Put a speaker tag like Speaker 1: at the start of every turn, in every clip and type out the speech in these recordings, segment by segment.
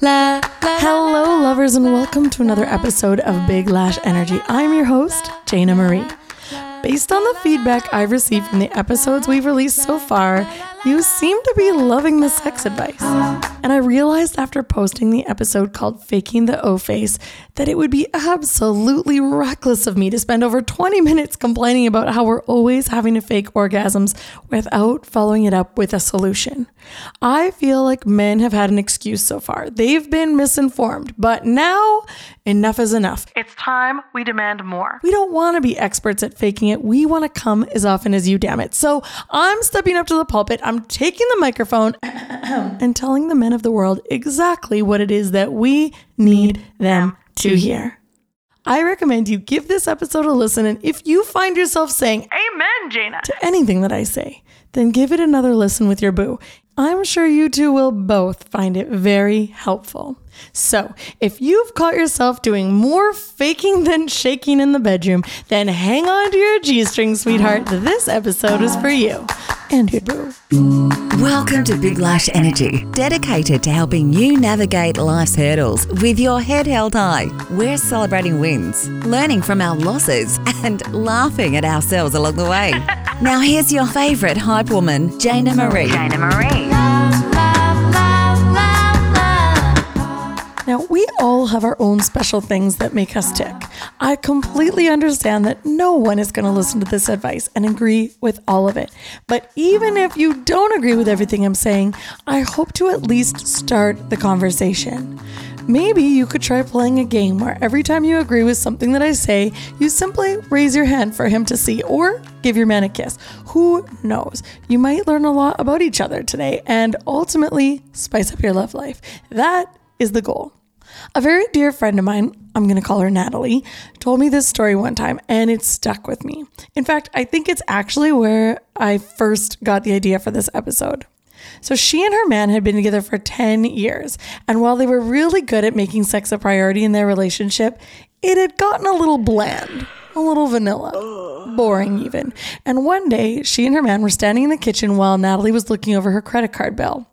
Speaker 1: La, la, Hello, lovers, and welcome to another episode of Big Lash Energy. I'm your host, Jayna Marie. Based on the feedback I've received from the episodes we've released so far, you seem to be loving the sex advice. And I realized after posting the episode called Faking the O Face that it would be absolutely reckless of me to spend over 20 minutes complaining about how we're always having to fake orgasms without following it up with a solution. I feel like men have had an excuse so far. They've been misinformed, but now enough is enough. It's time we demand more. We don't want to be experts at faking it. We want to come as often as you, damn it. So I'm stepping up to the pulpit. I'm taking the microphone and telling the men of the world exactly what it is that we need them to hear. I recommend you give this episode a listen, and if you find yourself saying Amen, Jayna, to anything that I say, then give it another listen with your boo. I'm sure you two will both find it very helpful. So, if you've caught yourself doing more faking than shaking in the bedroom, then hang on to your G string, sweetheart. This episode is for you and your boo.
Speaker 2: Welcome to Big Lash Energy, dedicated to helping you navigate life's hurdles with your head held high. We're celebrating wins, learning from our losses, and laughing at ourselves along the way. now, here's your favorite hype woman, Jayna Marie.
Speaker 3: Jayna Marie.
Speaker 1: All have our own special things that make us tick. I completely understand that no one is going to listen to this advice and agree with all of it. But even if you don't agree with everything I'm saying, I hope to at least start the conversation. Maybe you could try playing a game where every time you agree with something that I say, you simply raise your hand for him to see or give your man a kiss. Who knows? You might learn a lot about each other today and ultimately spice up your love life. That is the goal. A very dear friend of mine, I'm going to call her Natalie, told me this story one time and it stuck with me. In fact, I think it's actually where I first got the idea for this episode. So she and her man had been together for 10 years, and while they were really good at making sex a priority in their relationship, it had gotten a little bland, a little vanilla, boring even. And one day, she and her man were standing in the kitchen while Natalie was looking over her credit card bill.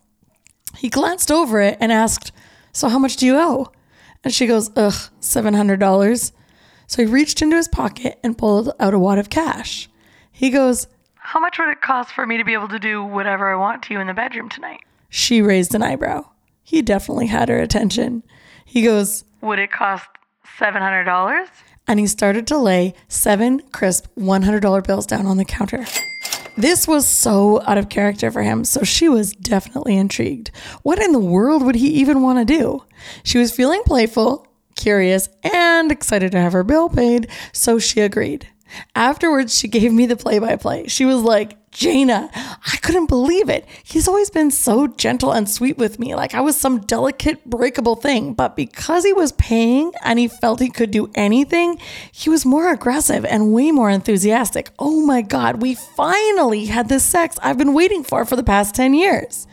Speaker 1: He glanced over it and asked, So how much do you owe? And she goes, Ugh, $700. So he reached into his pocket and pulled out a wad of cash. He goes, How much would it cost for me to be able to do whatever I want to you in the bedroom tonight? She raised an eyebrow. He definitely had her attention. He goes, Would it cost $700? And he started to lay seven crisp $100 bills down on the counter. This was so out of character for him, so she was definitely intrigued. What in the world would he even want to do? She was feeling playful, curious, and excited to have her bill paid, so she agreed. Afterwards, she gave me the play by play. She was like, Jayna, I couldn't believe it. He's always been so gentle and sweet with me, like I was some delicate, breakable thing. But because he was paying and he felt he could do anything, he was more aggressive and way more enthusiastic. Oh my God, we finally had the sex I've been waiting for for the past 10 years.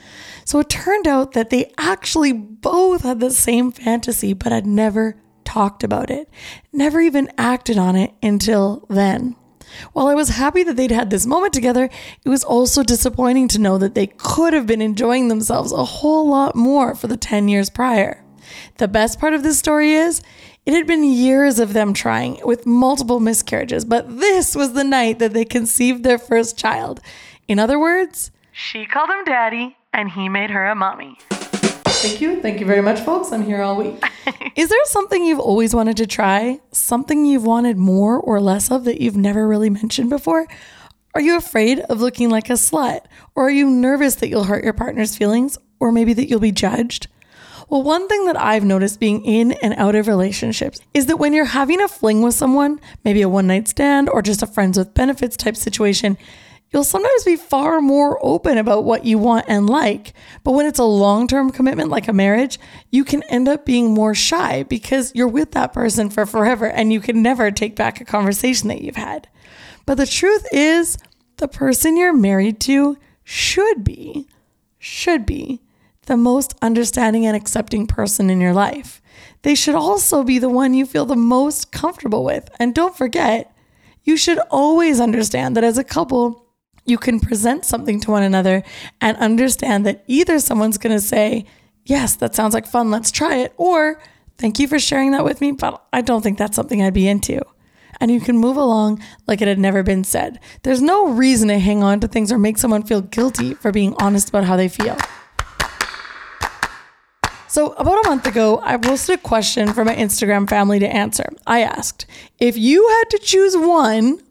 Speaker 1: So it turned out that they actually both had the same fantasy, but had never talked about it, never even acted on it until then. While I was happy that they'd had this moment together, it was also disappointing to know that they could have been enjoying themselves a whole lot more for the 10 years prior. The best part of this story is it had been years of them trying with multiple miscarriages, but this was the night that they conceived their first child. In other words, she called him daddy and he made her a mommy. Thank you. Thank you very much, folks. I'm here all week. Is there something you've always wanted to try? Something you've wanted more or less of that you've never really mentioned before? Are you afraid of looking like a slut? Or are you nervous that you'll hurt your partner's feelings? Or maybe that you'll be judged? Well, one thing that I've noticed being in and out of relationships is that when you're having a fling with someone, maybe a one night stand or just a friends with benefits type situation, you'll sometimes be far more open about what you want and like. But when it's a long term commitment like a marriage, you can end up being more shy because you're with that person for forever and you can never take back a conversation that you've had. But the truth is, the person you're married to should be, should be the most understanding and accepting person in your life. They should also be the one you feel the most comfortable with. And don't forget, you should always understand that as a couple, you can present something to one another and understand that either someone's going to say, yes, that sounds like fun. Let's try it. Or thank you for sharing that with me, but I don't think that's something I'd be into. And you can move along like it had never been said. There's no reason to hang on to things or make someone feel guilty for being honest about how they feel. So, about a month ago, I posted a question for my Instagram family to answer. I asked, if you had to choose one,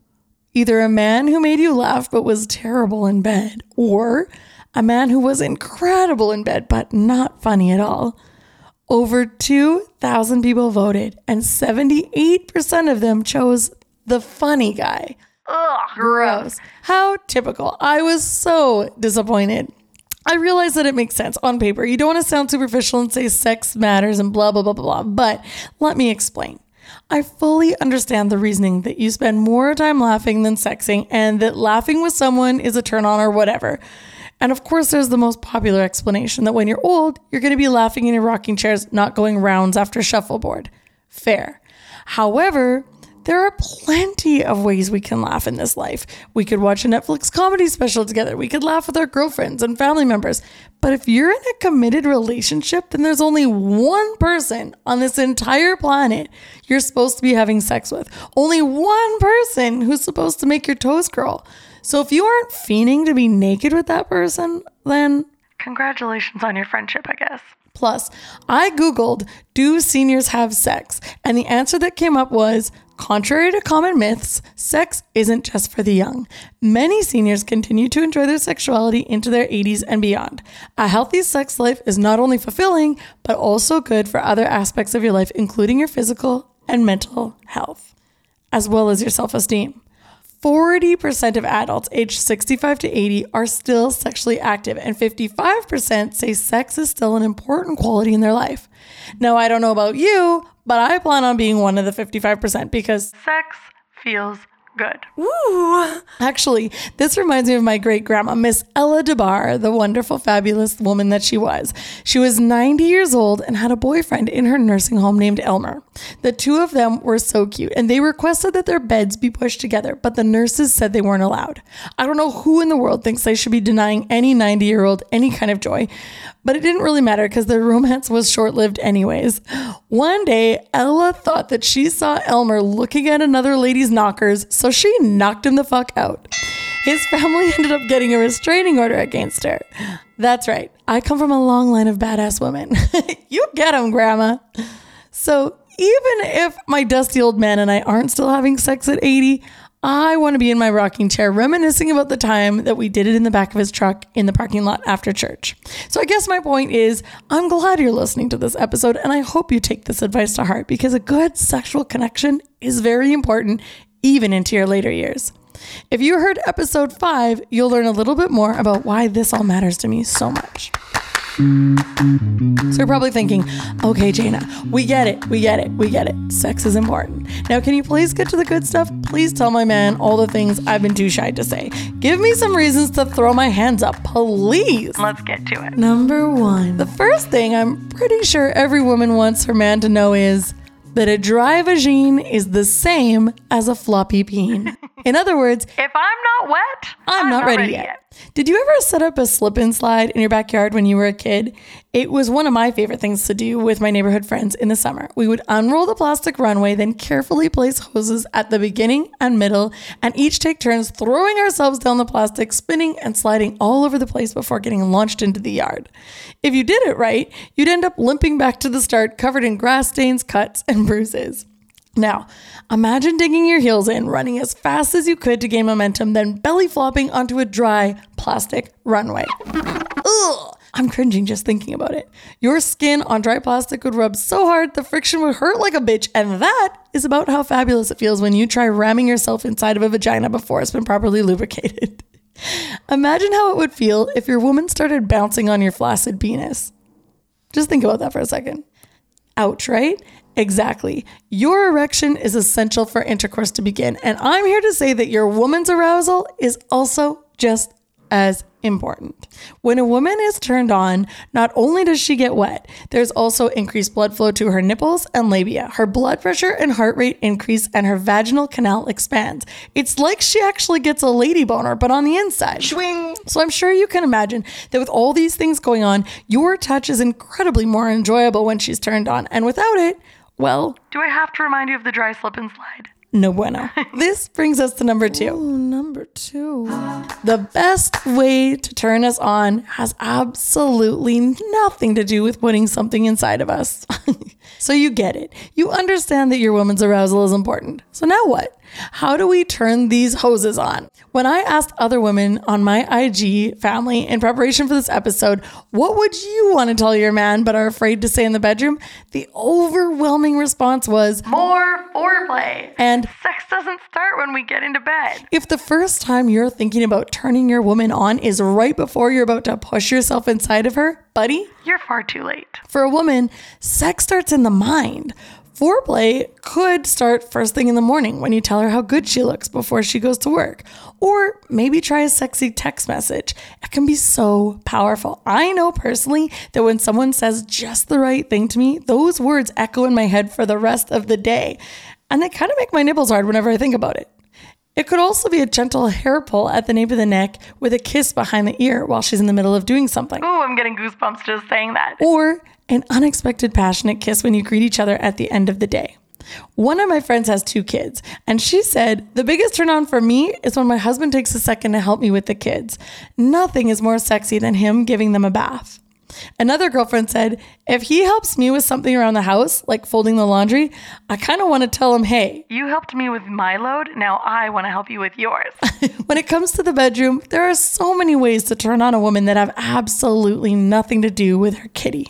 Speaker 1: either a man who made you laugh but was terrible in bed, or a man who was incredible in bed but not funny at all, over 2,000 people voted, and 78% of them chose the funny guy. Ugh, gross. How typical. I was so disappointed. I realize that it makes sense on paper. You don't want to sound superficial and say sex matters and blah, blah, blah, blah, blah. But let me explain. I fully understand the reasoning that you spend more time laughing than sexing and that laughing with someone is a turn on or whatever. And of course, there's the most popular explanation that when you're old, you're going to be laughing in your rocking chairs, not going rounds after shuffleboard. Fair. However, there are plenty of ways we can laugh in this life. We could watch a Netflix comedy special together. We could laugh with our girlfriends and family members. But if you're in a committed relationship, then there's only one person on this entire planet you're supposed to be having sex with. Only one person who's supposed to make your toes curl. So if you aren't fiending to be naked with that person, then congratulations on your friendship, I guess. Plus, I Googled, do seniors have sex? And the answer that came up was Contrary to common myths, sex isn't just for the young. Many seniors continue to enjoy their sexuality into their 80s and beyond. A healthy sex life is not only fulfilling, but also good for other aspects of your life, including your physical and mental health, as well as your self esteem. 40% of adults aged 65 to 80 are still sexually active, and 55% say sex is still an important quality in their life. Now, I don't know about you, but I plan on being one of the 55% because sex feels good.
Speaker 2: Ooh.
Speaker 1: Actually, this reminds me of my great grandma, Miss Ella DeBar, the wonderful, fabulous woman that she was. She was 90 years old and had a boyfriend in her nursing home named Elmer. The two of them were so cute and they requested that their beds be pushed together, but the nurses said they weren't allowed. I don't know who in the world thinks they should be denying any 90 year old any kind of joy, but it didn't really matter because their romance was short lived, anyways. One day, Ella thought that she saw Elmer looking at another lady's knockers, so she knocked him the fuck out. His family ended up getting a restraining order against her. That's right, I come from a long line of badass women. you get them, Grandma. So, even if my dusty old man and I aren't still having sex at 80, I want to be in my rocking chair reminiscing about the time that we did it in the back of his truck in the parking lot after church. So I guess my point is I'm glad you're listening to this episode and I hope you take this advice to heart because a good sexual connection is very important even into your later years. If you heard episode 5, you'll learn a little bit more about why this all matters to me so much. So you're probably thinking, okay, Jayna, we get it, we get it, we get it. Sex is important. Now, can you please get to the good stuff? Please tell my man all the things I've been too shy to say. Give me some reasons to throw my hands up, please.
Speaker 3: Let's get to it.
Speaker 1: Number one, the first thing I'm pretty sure every woman wants her man to know is that a dry vagine is the same as a floppy peen. In other words,
Speaker 3: If I'm not wet,
Speaker 1: I'm, not, ready, yet. Did you ever set up a slip and slide in your backyard when you were a kid? It was one of my favorite things to do with my neighborhood friends in the summer. We would unroll the plastic runway, then carefully place hoses at the beginning and middle, and each take turns throwing ourselves down the plastic, spinning and sliding all over the place before getting launched into the yard. If you did it right, you'd end up limping back to the start covered in grass stains, cuts, and bruises. Now, imagine digging your heels in, running as fast as you could to gain momentum, then belly flopping onto a dry plastic runway. Ugh, I'm cringing just thinking about it. Your skin on dry plastic would rub so hard the friction would hurt like a bitch, and that is about how fabulous it feels when you try ramming yourself inside of a vagina before it's been properly lubricated. Imagine how it would feel if your woman started bouncing on your flaccid penis. Just think about that for a second. Ouch, right? Exactly. Your erection is essential for intercourse to begin. And I'm here to say that your woman's arousal is also just as important. When a woman is turned on, not only does she get wet, there's also increased blood flow to her nipples and labia. Her blood pressure and heart rate increase, and her vaginal canal expands. It's like she actually gets a lady boner, but on the inside.
Speaker 3: Swing.
Speaker 1: So I'm sure you can imagine that with all these things going on, your touch is incredibly more enjoyable when she's turned on. And without it, well,
Speaker 3: Do I have to remind you of the dry slip and slide?
Speaker 1: no bueno. this brings us to number two. number two. The best way to turn us on has absolutely nothing to do with putting something inside of us. so you get it. You understand that your woman's arousal is important. So now what? How do we turn these hoses on? When I asked other women on my IG family in preparation for this episode, what would you want to tell your man but are afraid to say in the bedroom? The overwhelming response was,
Speaker 3: More foreplay.
Speaker 1: and
Speaker 3: Sex doesn't start when we get into bed.
Speaker 1: If the first time you're thinking about turning your woman on is right before you're about to push yourself inside of her, buddy,
Speaker 3: You're far too late.
Speaker 1: for a woman, sex starts in the mind. Foreplay could start first thing in the morning when you tell her how good she looks before she goes to work. Or maybe try a sexy text message. It can be so powerful. I know personally that when someone says just the right thing to me, those words echo in my head for the rest of the day. And they kind of make my nipples hard whenever I think about it. It could also be a gentle hair pull at the nape of the neck with a kiss behind the ear while she's in the middle of doing something.
Speaker 3: Ooh, I'm getting goosebumps just saying that.
Speaker 1: Or an unexpected passionate kiss when you greet each other at the end of the day. One of my friends has two kids, and she said, The biggest turn on for me is when my husband takes a second to help me with the kids. Nothing is more sexy than him giving them a bath. Another girlfriend said, If he helps me with something around the house, like folding the laundry, I kind of want to tell him, Hey,
Speaker 3: You helped me with my load. Now I want to help you with yours.
Speaker 1: when it comes to the bedroom, there are so many ways to turn on a woman that have absolutely nothing to do with her kitty.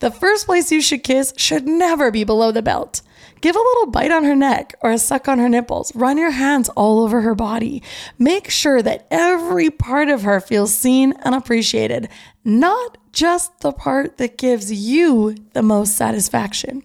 Speaker 1: The first place you should kiss should never be below the belt. Give a little bite on her neck or a suck on her nipples. Run your hands all over her body. Make sure that every part of her feels seen and appreciated, not just the part that gives you the most satisfaction.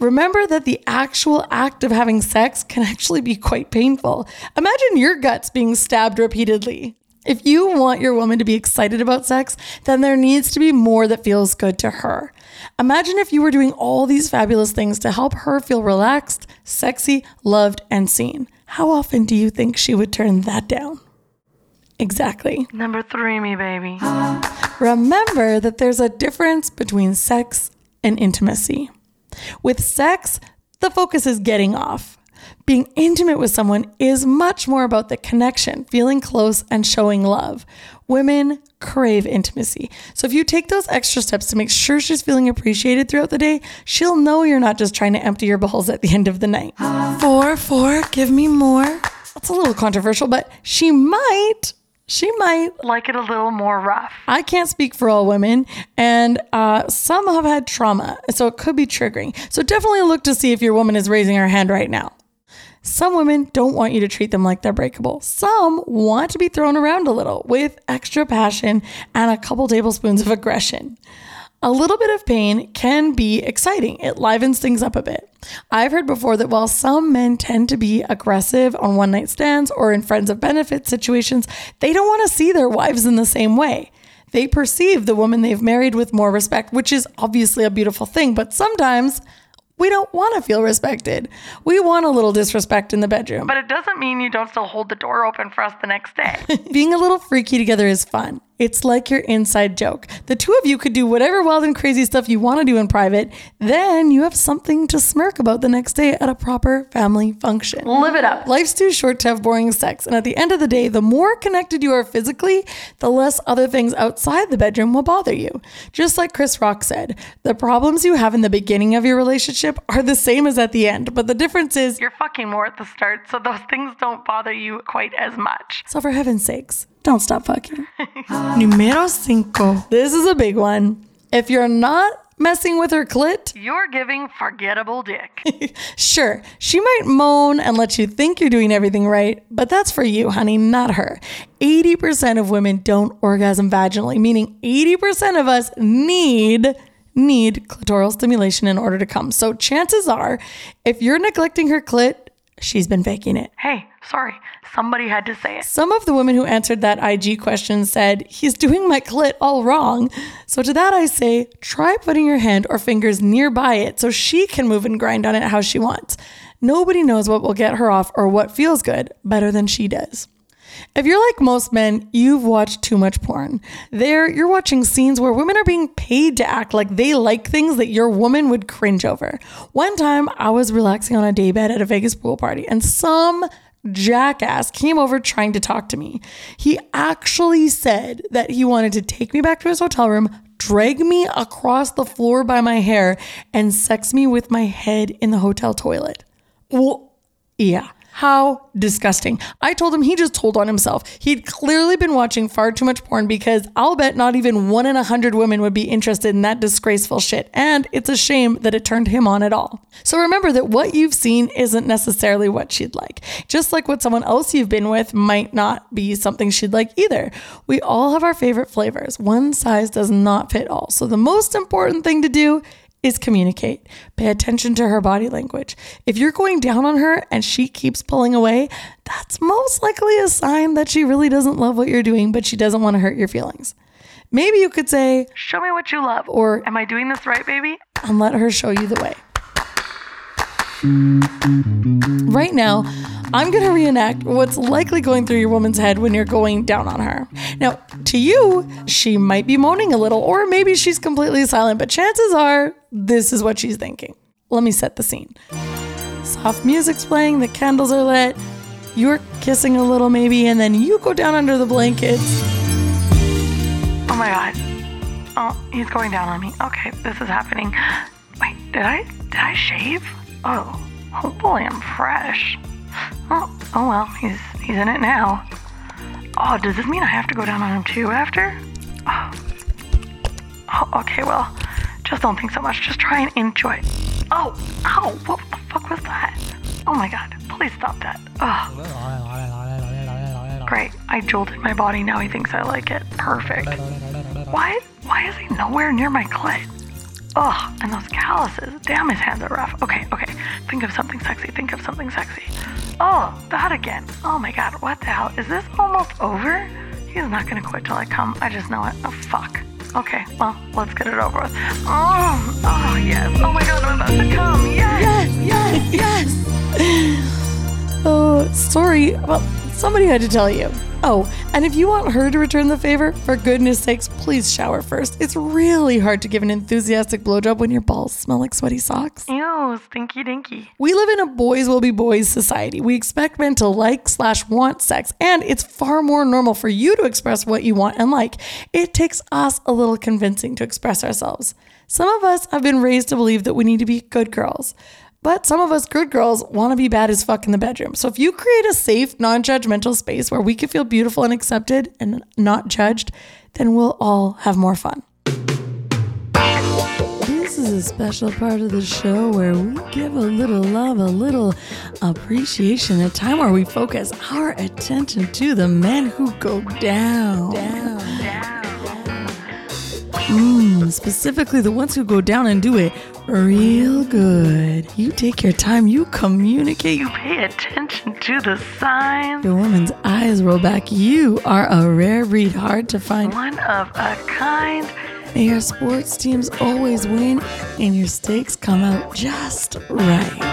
Speaker 1: Remember that the actual act of having sex can actually be quite painful. Imagine your guts being stabbed repeatedly. If you want your woman to be excited about sex, then there needs to be more that feels good to her. Imagine if you were doing all these fabulous things to help her feel relaxed, sexy, loved, and seen. How often do you think she would turn that down? Exactly.
Speaker 3: Number three, me baby.
Speaker 1: Remember that there's a difference between sex and intimacy. With sex, the focus is getting off. Being intimate with someone is much more about the connection, feeling close, and showing love. Women crave intimacy. So if you take those extra steps to make sure she's feeling appreciated throughout the day, she'll know you're not just trying to empty your balls at the end of the night. Four, four, give me more. That's a little controversial, but she might, she might
Speaker 3: Like it a little more rough.
Speaker 1: I can't speak for all women, and uh, some have had trauma, so it could be triggering. So definitely look to see if your woman is raising her hand right now. Some women don't want you to treat them like they're breakable. Some want to be thrown around a little with extra passion and a couple tablespoons of aggression. A little bit of pain can be exciting. It livens things up a bit. I've heard before that while some men tend to be aggressive on one night stands or in friends of benefit situations, they don't want to see their wives in the same way. They perceive the woman they've married with more respect, which is obviously a beautiful thing, but sometimes we don't want to feel respected. We want a little disrespect in the bedroom.
Speaker 3: But it doesn't mean you don't still hold the door open for us the next day.
Speaker 1: Being a little freaky together is fun. It's like your inside joke. The two of you could do whatever wild and crazy stuff you want to do in private. Then you have something to smirk about the next day at a proper family function.
Speaker 3: Live it up.
Speaker 1: Life's too short to have boring sex. And at the end of the day, the more connected you are physically, the less other things outside the bedroom will bother you. Just like Chris Rock said, the problems you have in the beginning of your relationship are the same as at the end, but the difference is
Speaker 3: You're fucking more at the start, so those things don't bother you quite as much.
Speaker 1: So for heaven's sakes, don't stop fucking. Numero cinco. This is a big one. If you're not messing with her clit,
Speaker 3: You're giving forgettable dick.
Speaker 1: sure, she might moan and let you think you're doing everything right, but that's for you, honey, not her. 80% of women don't orgasm vaginally, meaning 80% of us need need clitoral stimulation in order to come. So chances are, if you're neglecting her clit, she's been faking it.
Speaker 3: Hey, sorry. Somebody had to say it.
Speaker 1: Some of the women who answered that IG question said, He's doing my clit all wrong. So to that, I say, try putting your hand or fingers nearby it so she can move and grind on it how she wants. Nobody knows what will get her off or what feels good better than she does. If you're like most men, you've watched too much porn. There, you're watching scenes where women are being paid to act like they like things that your woman would cringe over. One time, I was relaxing on a daybed at a Vegas pool party, and some jackass came over trying to talk to me. He actually said that he wanted to take me back to his hotel room, drag me across the floor by my hair, and sex me with my head in the hotel toilet. Well, yeah. How disgusting. I told him he just told on himself. He'd clearly been watching far too much porn because I'll bet not even one in a hundred women would be interested in that disgraceful shit. And it's a shame that it turned him on at all. So remember that what you've seen isn't necessarily what she'd like. Just like what someone else you've been with might not be something she'd like either. We all have our favorite flavors. One size does not fit all. So the most important thing to do is communicate. Pay attention to her body language. If you're going down on her and she keeps pulling away, that's most likely a sign that she really doesn't love what you're doing, but she doesn't want to hurt your feelings. Maybe you could say,
Speaker 3: Show me what you love.
Speaker 1: or,
Speaker 3: Am I doing this right, baby?
Speaker 1: and let her show you the way. Right now, I'm going to reenact what's likely going through your woman's head when you're going down on her. Now, to you, she might be moaning a little, or maybe she's completely silent, but chances are this is what she's thinking. Let me set the scene. Soft music's playing, the candles are lit, you're kissing a little maybe, and then you go down under the blankets.
Speaker 3: Oh my god. Oh, he's going down on me. Okay, this is happening. Wait, did I did I shave? Oh, oh boy, I'm fresh. Oh, oh well, he's he's in it now. Oh, does this mean I have to go down on him too after? Oh, oh okay, well, just don't think so much. Just try and enjoy. Oh, ow, what the fuck was that? Oh my god, please stop that. Oh. Great, I jolted my body. Now he thinks I like it. Perfect. Why? Why is he nowhere near my clit? Ugh, and those calluses. Damn, his hands are rough. Okay, okay. Think of something sexy. Think of something sexy. Oh, that again. Oh my god, what the hell? Is this almost over? He's not gonna quit till I come. I just know it. Oh, fuck. Okay, well, let's get it over with. Oh, oh yes. Oh my god, I'm about to come. Yes.
Speaker 1: Yes, yes, yes. Oh, sorry. Well, somebody had to tell you. Oh, and if you want her to return the favor, for goodness sakes, please shower first. It's really hard to give an enthusiastic blowjob when your balls smell like sweaty socks.
Speaker 3: Ew, stinky dinky.
Speaker 1: We live in a boys will be boys society. We expect men to like slash want sex, and it's far more normal for you to express what you want and like. It takes us a little convincing to express ourselves. Some of us have been raised to believe that we need to be good girls. But some of us good girls want to be bad as fuck in the bedroom. So if you create a safe, non judgmental space where we can feel beautiful and accepted and not judged, then we'll all have more fun. This is a special part of the show where we give a little love, a little appreciation, a time where we focus our attention to the men who go down. Down. Mm, specifically the ones who go down and do it real good. You take your time, you communicate,
Speaker 3: You pay attention to the signs.
Speaker 1: your woman's eyes roll back. You are a rare breed, hard to find.
Speaker 3: One of a kind.
Speaker 1: May your sports teams always win and your stakes come out just right.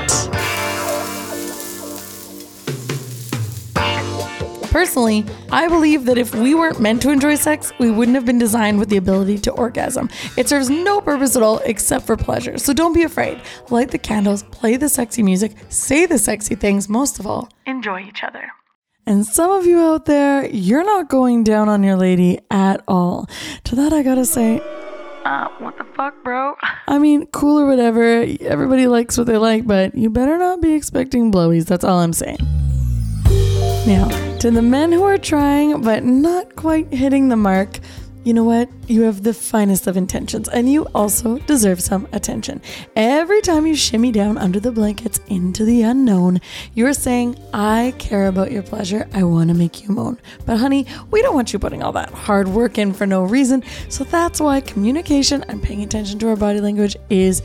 Speaker 1: Personally, I believe that if we weren't meant to enjoy sex, we wouldn't have been designed with the ability to orgasm. It serves no purpose at all except for pleasure. So don't be afraid. Light the candles, play the sexy music, say the sexy things, most of all.
Speaker 3: Enjoy each other.
Speaker 1: And some of you out there, you're not going down on your lady at all. To that, I gotta say,
Speaker 3: Uh, what the fuck, bro?
Speaker 1: I mean, cool or whatever. Everybody likes what they like, but you better not be expecting blowies. That's all I'm saying. Now, to the men who are trying but not quite hitting the mark, you know what? You have the finest of intentions, and you also deserve some attention. Every time you shimmy down under the blankets into the unknown, you're saying, I care about your pleasure. I want to make you moan. But, honey, we don't want you putting all that hard work in for no reason. So that's why communication and paying attention to our body language is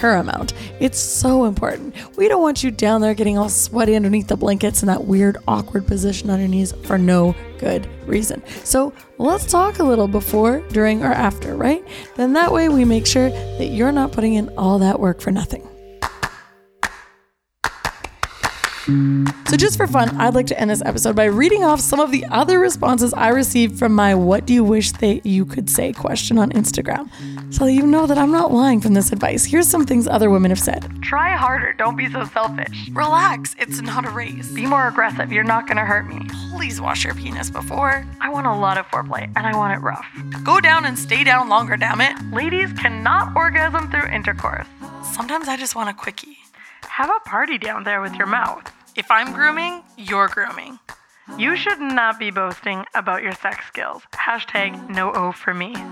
Speaker 1: paramount. It's so important. We don't want you down there getting all sweaty underneath the blankets in that weird, awkward position on your knees for no good reason. So let's talk a little before, during, or after, right? Then that way we make sure that you're not putting in all that work for nothing. So, just for fun, I'd like to end this episode by reading off some of the other responses I received from my What Do You Wish That You Could Say question on Instagram. So you know that I'm not lying from this advice. Here's some things other women have said
Speaker 3: Try harder. Don't be so selfish.
Speaker 1: Relax, it's not a race.
Speaker 3: Be more aggressive. You're not going to hurt me.
Speaker 1: Please wash your penis before.
Speaker 3: I want a lot of foreplay, and I want it rough.
Speaker 1: Go down and stay down longer, damn it.
Speaker 3: Ladies cannot orgasm through intercourse.
Speaker 1: Sometimes I just want a quickie.
Speaker 3: Have a party down there with your mouth.
Speaker 1: If I'm grooming, you're grooming.
Speaker 3: You should not be boasting about your sex skills. Hashtag no O for me.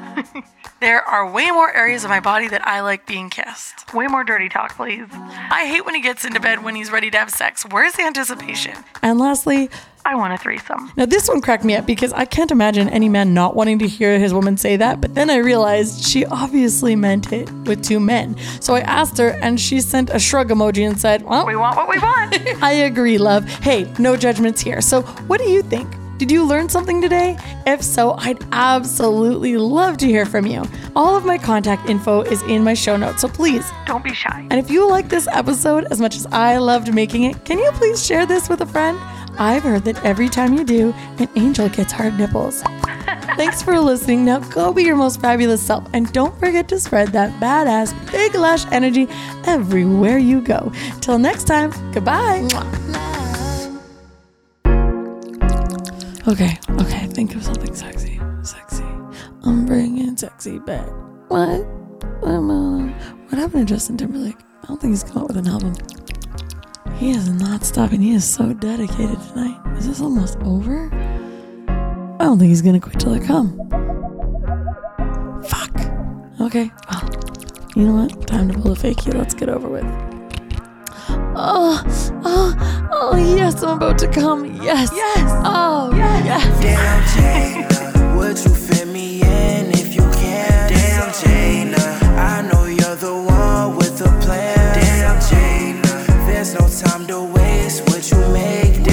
Speaker 1: There are way more areas of my body that I like being kissed.
Speaker 3: Way more dirty talk, please.
Speaker 1: I hate when he gets into bed when he's ready to have sex. Where's the anticipation? And lastly,
Speaker 3: I want a threesome.
Speaker 1: now this one cracked me up because I can't imagine any man not wanting to hear his woman say that, but then I realized she obviously meant it with two men. So I asked her and she sent a shrug emoji and said, Well,
Speaker 3: We want what we want.
Speaker 1: I agree, love. Hey, no judgments here. So, what do you think? Did you learn something today? If so, I'd absolutely love to hear from you. All of my contact info is in my show notes, so please.
Speaker 3: Don't be shy.
Speaker 1: And if you like this episode as much as I loved making it, can you please share this with a friend? I've heard that every time you do, an angel gets hard nipples. Thanks for listening. Now go be your most fabulous self and don't forget to spread that badass big lash energy everywhere you go. Till next time, goodbye. Okay, okay, think of something sexy. Sexy. I'm bringing sexy back. What? What happened to Justin Timberlake? I don't think he's come out with an album. He is not stopping. He is so dedicated tonight. Is this almost over? I don't think he's gonna quit till I come. Fuck. Okay, well, you know what? Time to pull a fakie. Let's get over with. Oh, oh, oh, yes, I'm about to come. Yes. Yes. Oh, yes.
Speaker 4: Damn, time to waste. what you make?